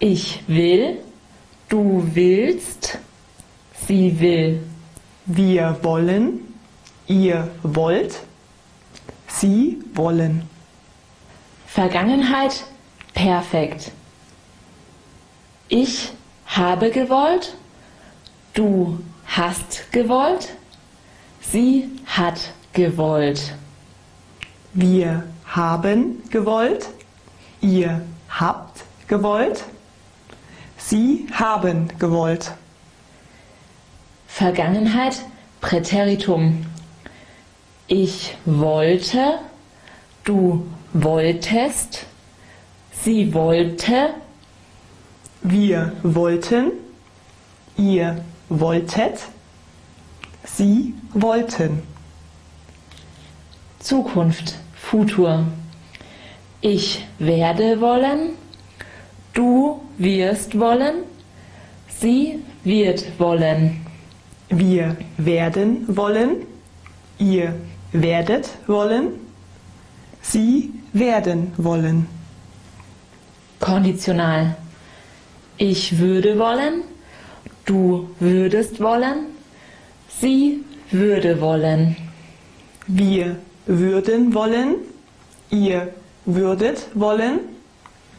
Ich will, du willst, sie will. Wir wollen, ihr wollt, sie wollen. Vergangenheit perfekt. Ich habe gewollt, du hast gewollt, sie hat gewollt. Wir haben gewollt, ihr habt gewollt, sie haben gewollt. Vergangenheit Präteritum. Ich wollte, du wolltest, sie wollte, Wir wollten, ihr wolltet, sie wollten. Zukunft Futur. Ich werde wollen, du wirst wollen, sie wird wollen. Wir werden wollen, ihr werdet wollen, sie werden wollen. Konditional. Ich würde wollen, du würdest wollen, sie würde wollen. Wir würden wollen, ihr würdet wollen,